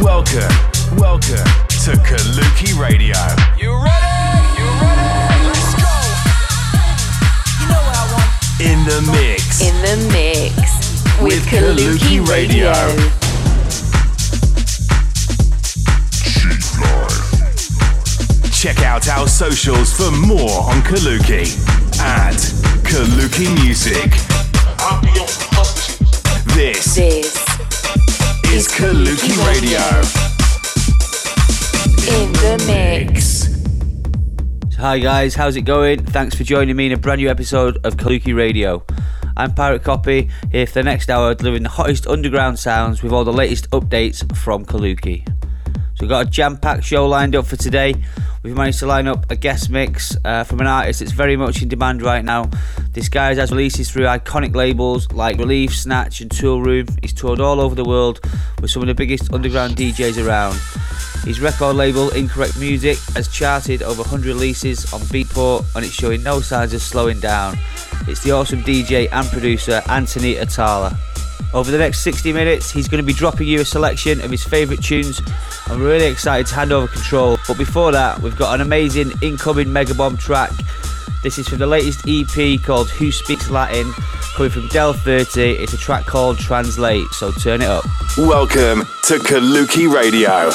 Welcome, welcome to Kaluki Radio. You ready? You ready? Let's go. You know what I want. In the mix. In the mix with, With Kaluki, Kaluki Radio. Radio. Check out our socials for more on Kaluki at Kaluki Music. This This is Kaluki Radio. in the mix. Hi guys, how's it going? Thanks for joining me in a brand new episode of Kaluki Radio. I'm Pirate Copy here for the next hour delivering the hottest underground sounds with all the latest updates from Kaluki. So we've got a jam-packed show lined up for today. We've managed to line up a guest mix uh, from an artist that's very much in demand right now. This guy has releases through iconic labels like Relief, Snatch and Toolroom. He's toured all over the world with some of the biggest underground DJs around. His record label, Incorrect Music, has charted over 100 releases on Beatport and it's showing no signs of slowing down. It's the awesome DJ and producer Anthony Attalla. Over the next 60 minutes, he's going to be dropping you a selection of his favourite tunes. I'm really excited to hand over control. But before that, we've got an amazing incoming Megabomb track. This is from the latest EP called Who Speaks Latin, coming from Del 30. It's a track called Translate, so turn it up. Welcome to Kaluki Radio.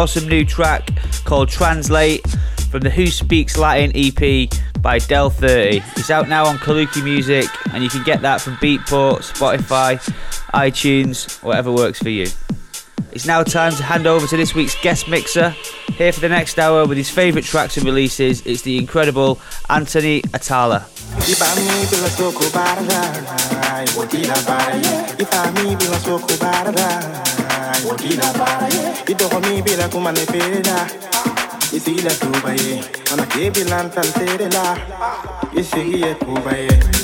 Awesome new track called Translate from the Who Speaks Latin EP by Del 30. It's out now on Kaluki Music, and you can get that from Beatport, Spotify, iTunes, whatever works for you. It's now time to hand over to this week's guest mixer. Here for the next hour with his favourite tracks and releases, it's the incredible Anthony Attalla. Baradai, wotila baraye. Ifami bila pereda, isila tubaye. Ana ke bilan tanterela, isigiye tubaye.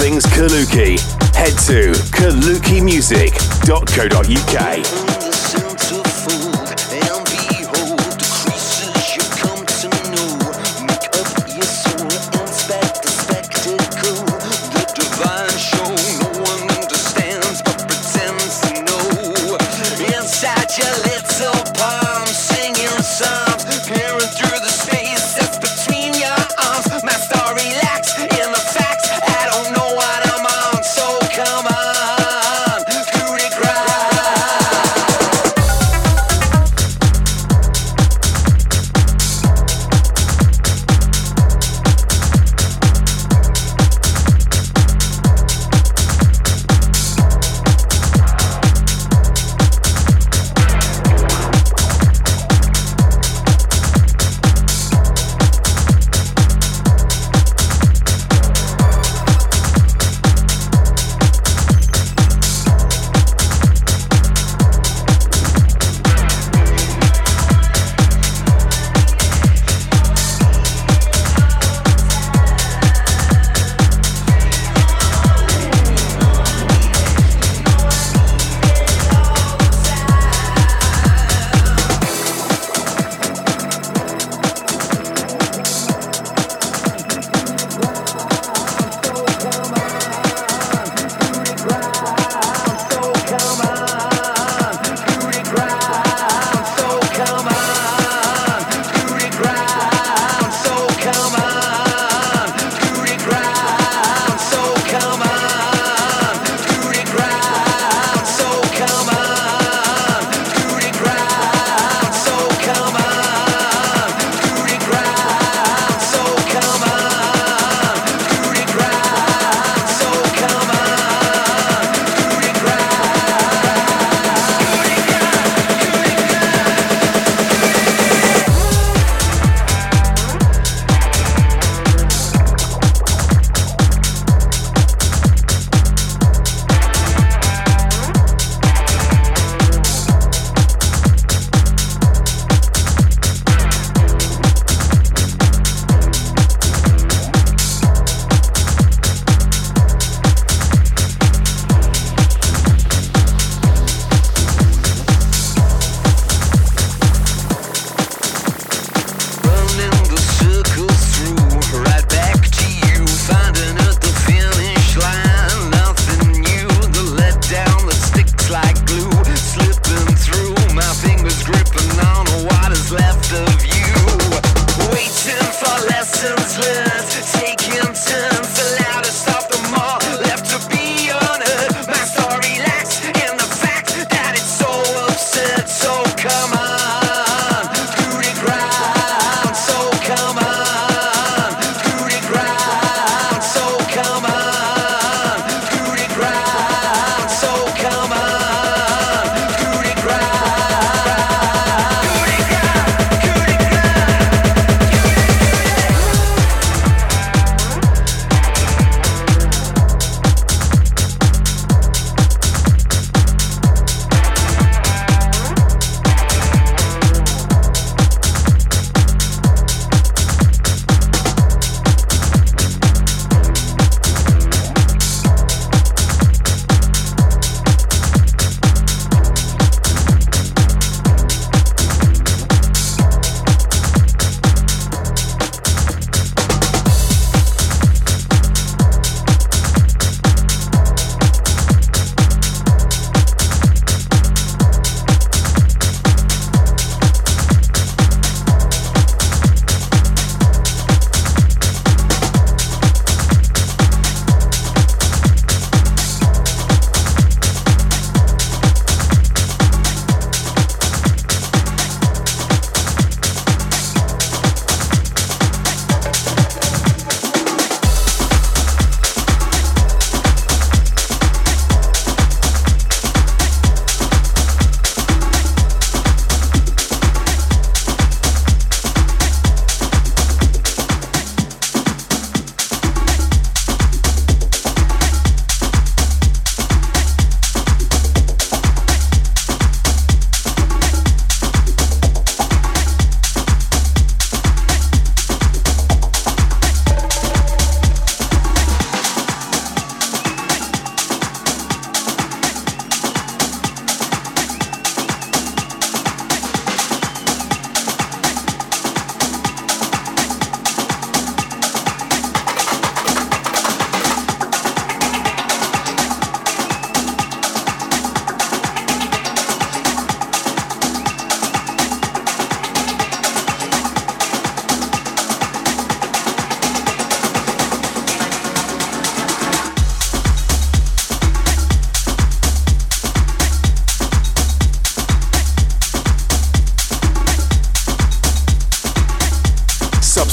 things Kaluki, head to kalukimusic.co.uk.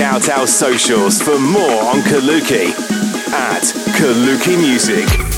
Out our socials for more on Kaluki at Kaluki Music.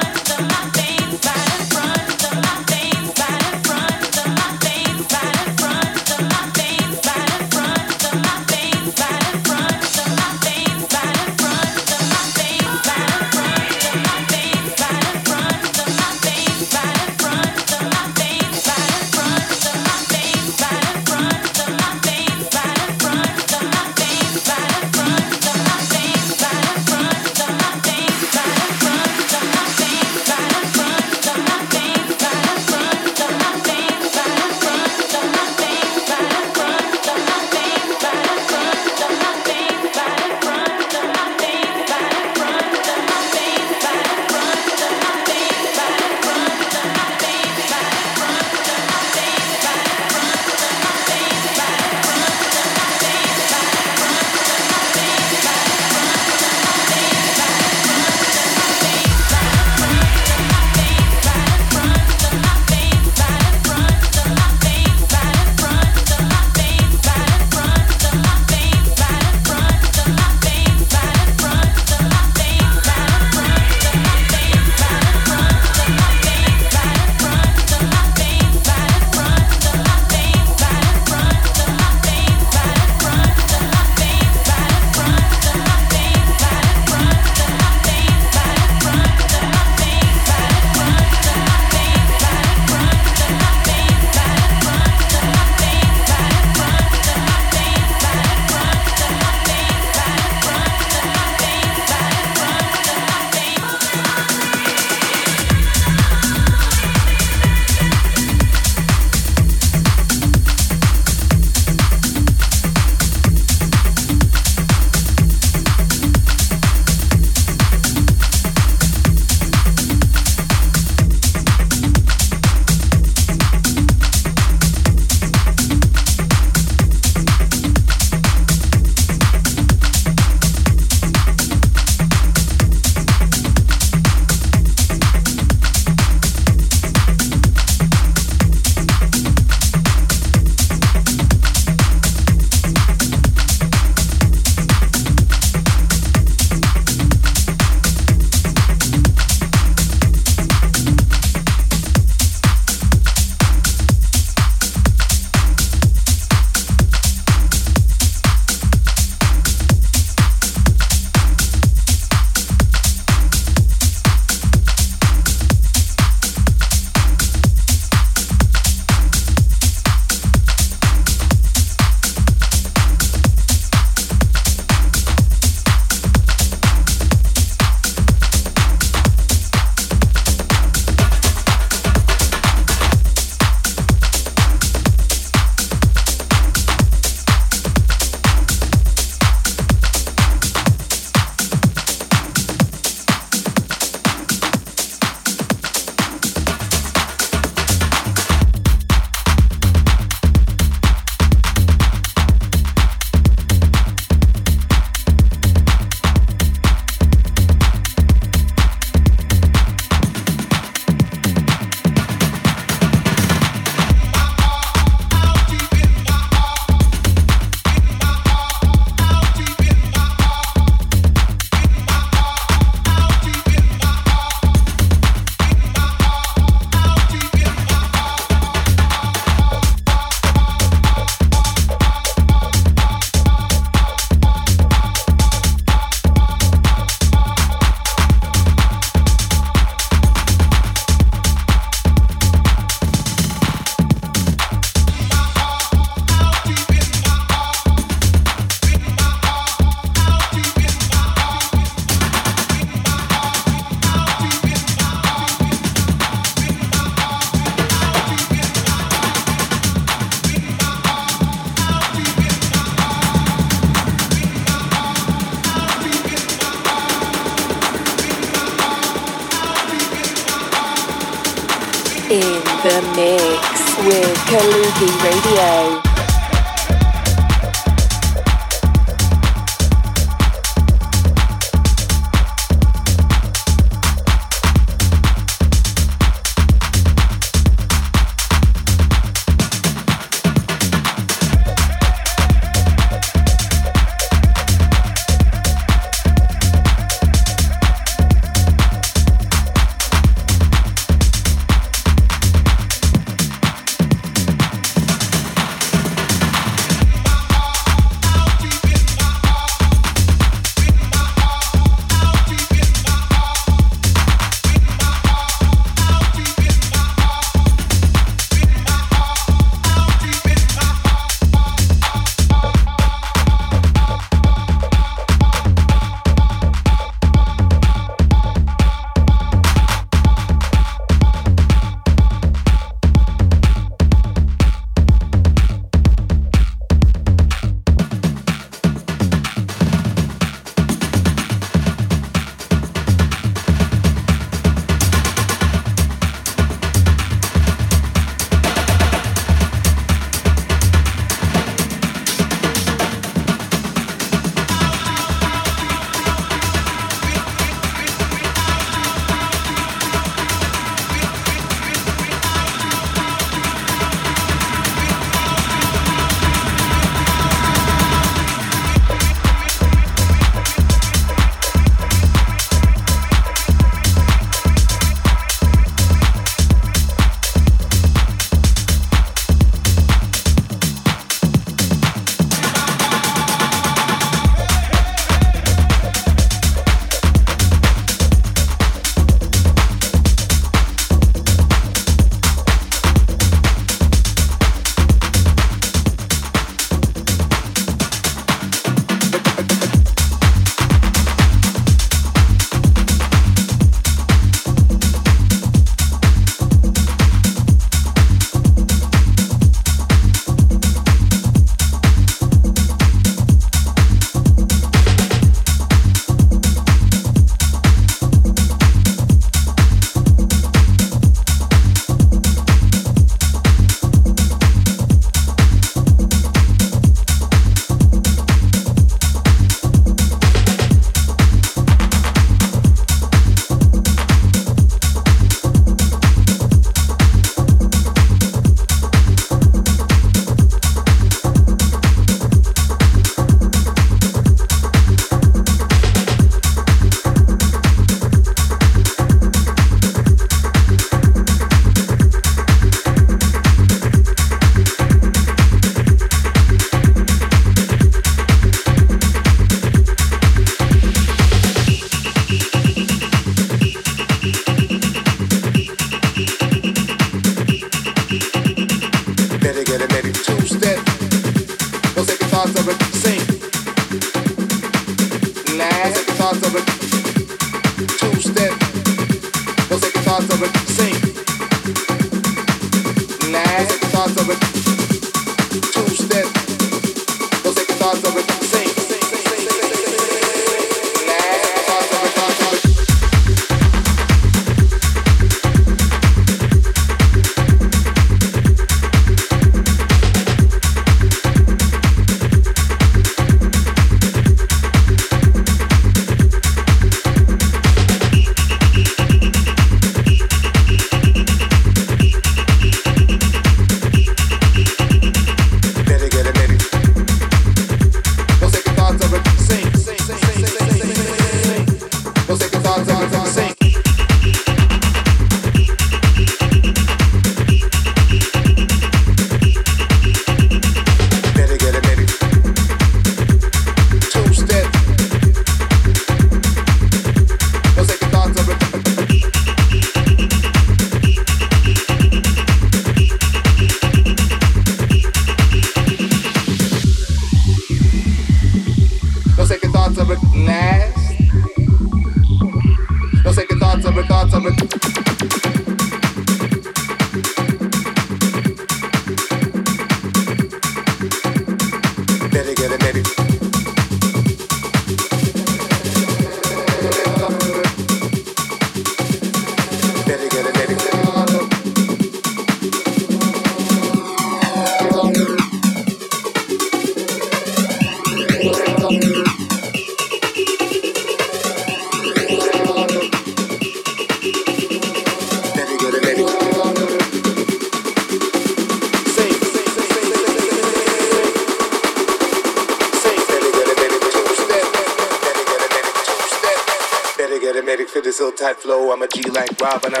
flow. I'm a G like and I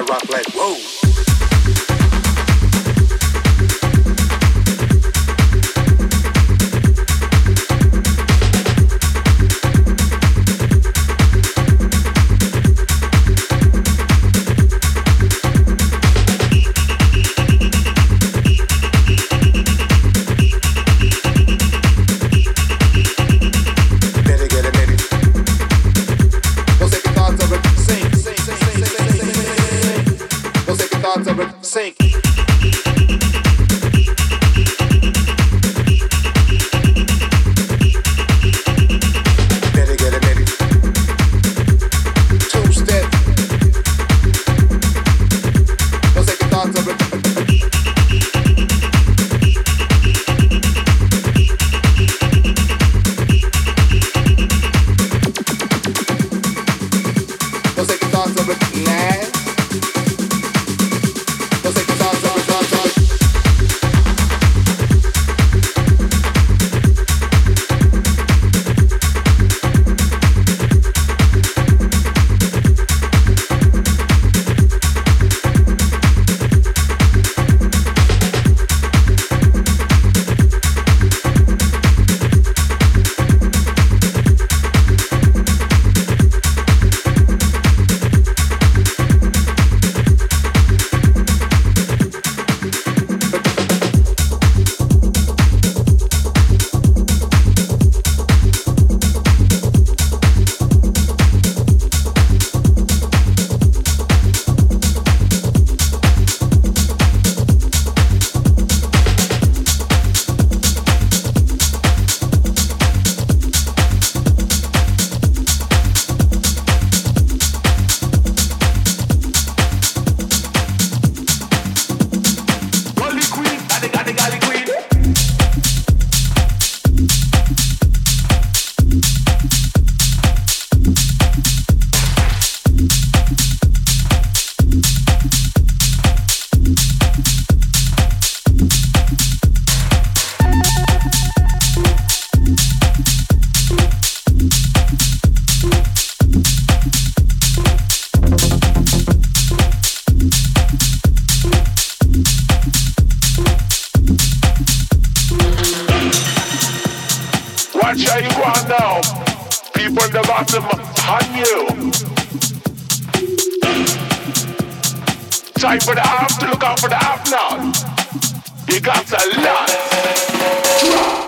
the bottom on you. Time for the to look out for the now. You got a lot. Drop.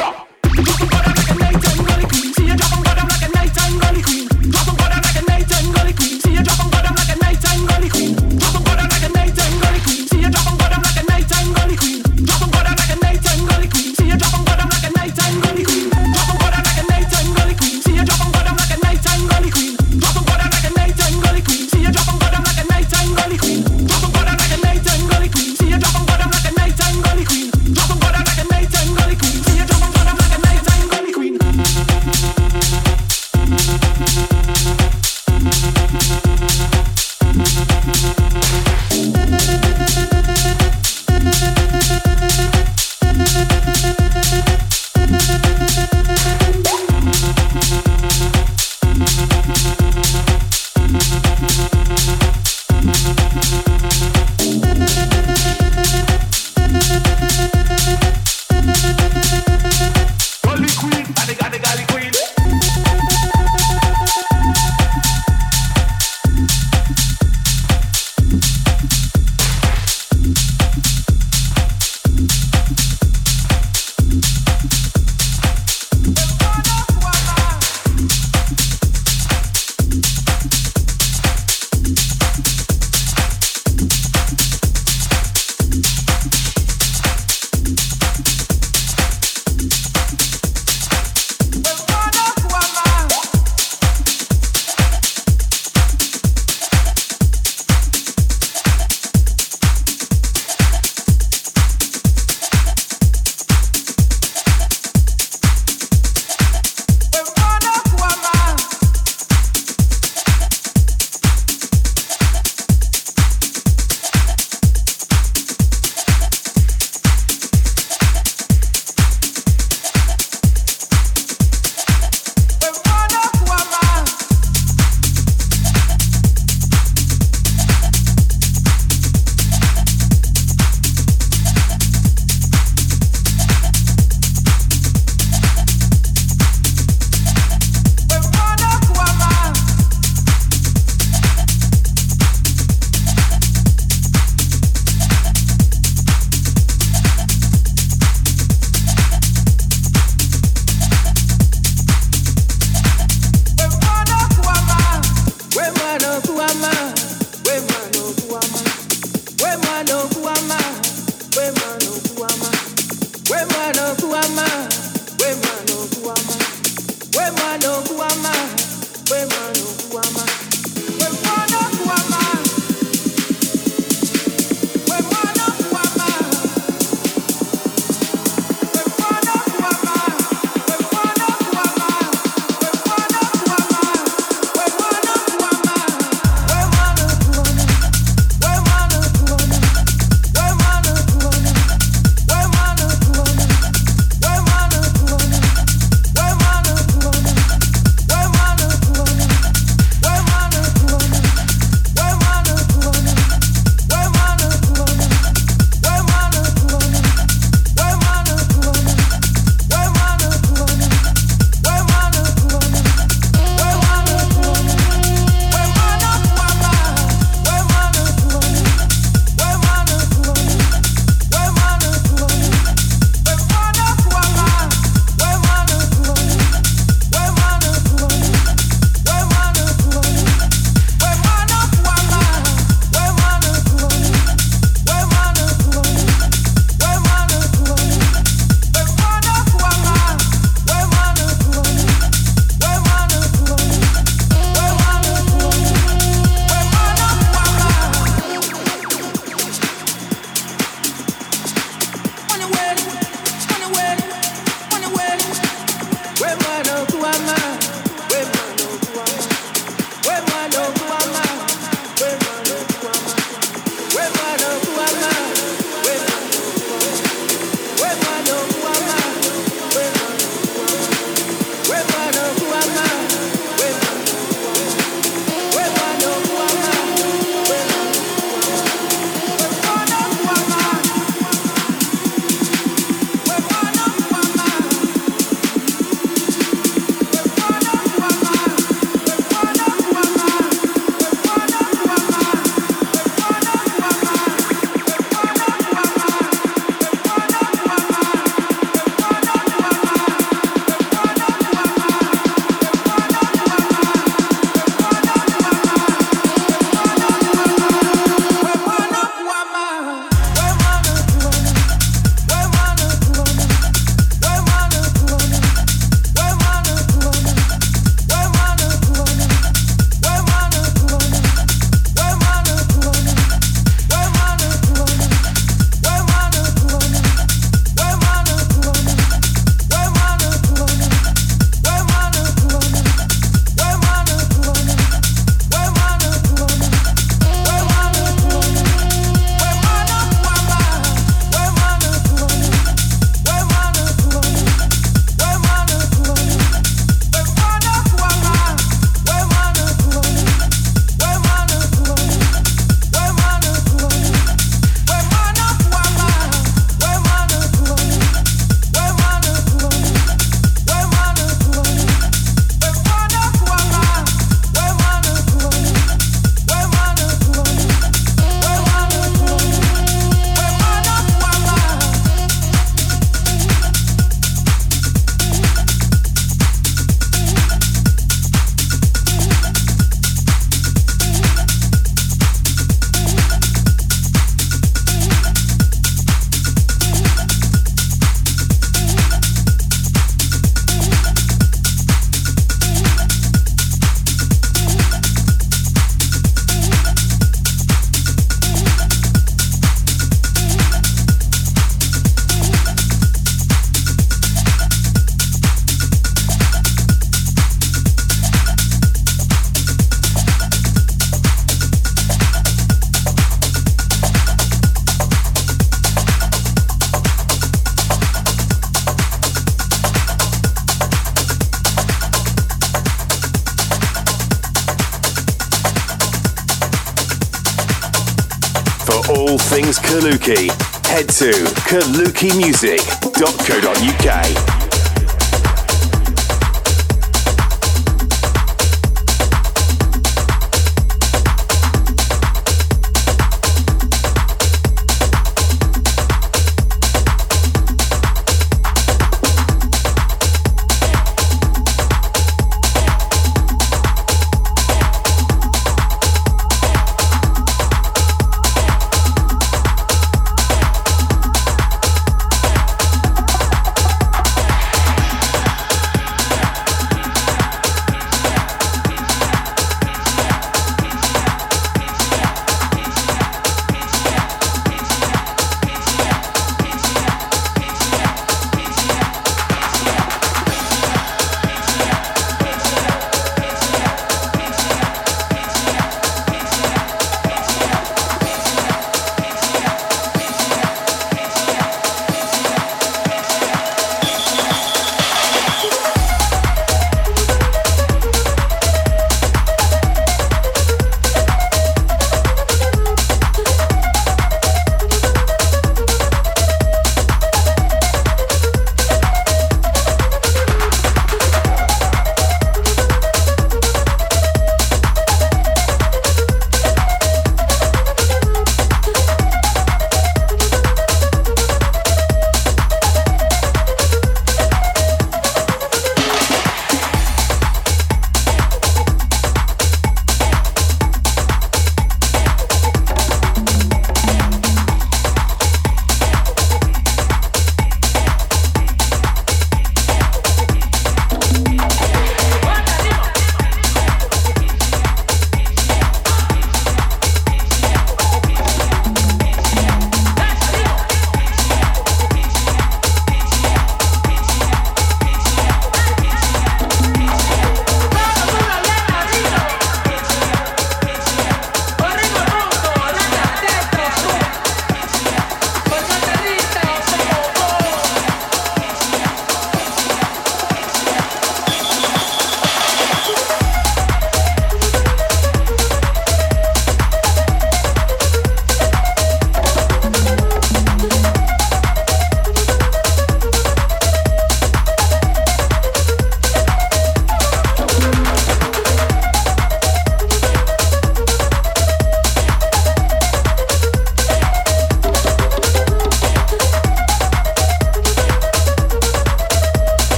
Kaluki, head to kalukimusic.co.uk.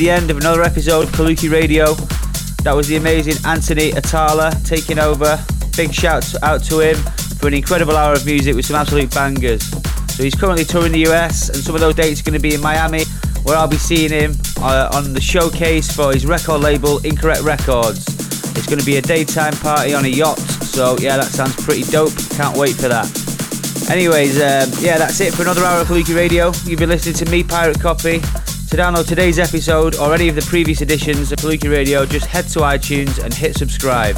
the end of another episode of Kaluki Radio. That was the amazing Anthony Attalla taking over. Big shout out to him for an incredible hour of music with some absolute bangers. So he's currently touring the US, and some of those dates are going to be in Miami, where I'll be seeing him uh, on the showcase for his record label Incorrect Records. It's going to be a daytime party on a yacht, so yeah, that sounds pretty dope. Can't wait for that. Anyways, um, yeah, that's it for another hour of Kaluki Radio. You've been listening to me, Pirate Copy. To download today's episode or any of the previous editions of Kaluki Radio, just head to iTunes and hit subscribe.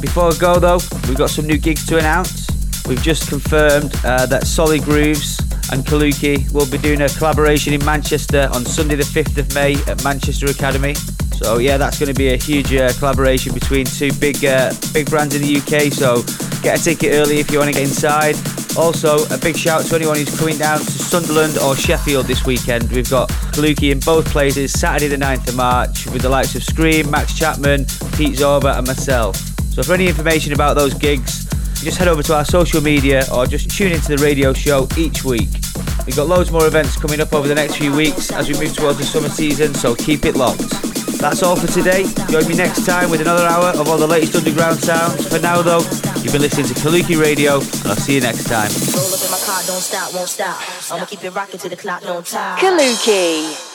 Before I go though, we've got some new gigs to announce. We've just confirmed uh, that Solid Grooves and Kaluki will be doing a collaboration in Manchester on Sunday, the 5th of May at Manchester Academy. So yeah, that's going to be a huge uh, collaboration between two big uh, big brands in the UK. So get a ticket early if you want to get inside. Also, a big shout to anyone who's coming down to Sunderland or Sheffield this weekend. We've got Kaluki in both places Saturday the 9th of March with the likes of Skream, Max Chapman, Pete Zorba, and myself. So for any information about those gigs, just head over to our social media or just tune into the radio show each week. We've got loads more events coming up over the next few weeks as we move towards the summer season, so keep it locked. That's all for today. Join me next time with another hour of all the latest underground sounds. For now, though, you've been listening to Kaluki Radio, and I'll see you next time. Roll up in my car, don't stop, won't stop. I'ma keep it rocking till the clock don't time. Kaluki.